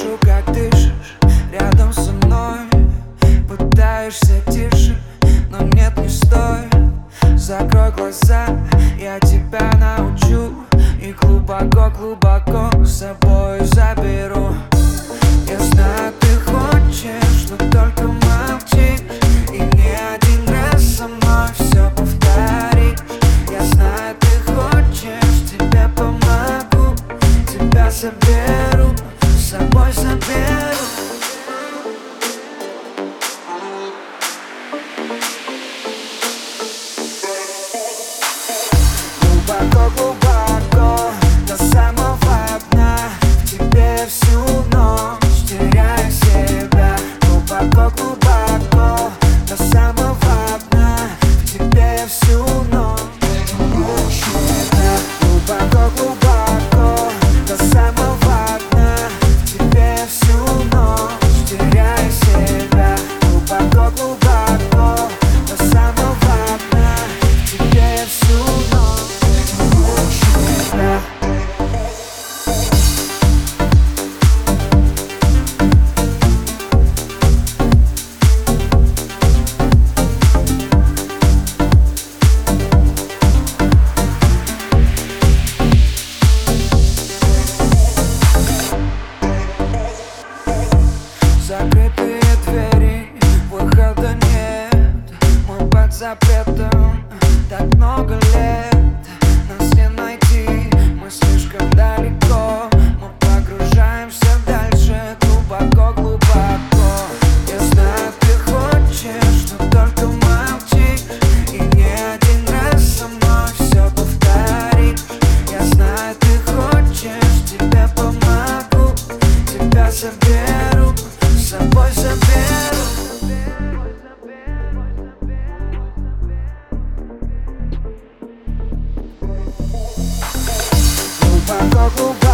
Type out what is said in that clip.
слышу, как дышишь рядом со мной. Пытаешься тише, но нет, не стоит. Закрой глаза, я тебя научу И глубоко-глубоко с собой заберу. Я знаю, ты хочешь, но только молчишь. И не один раз со мной все повторишь. Я знаю, ты хочешь, тебе помогу. Тебя заберу Глубоко-глубоко preta go back.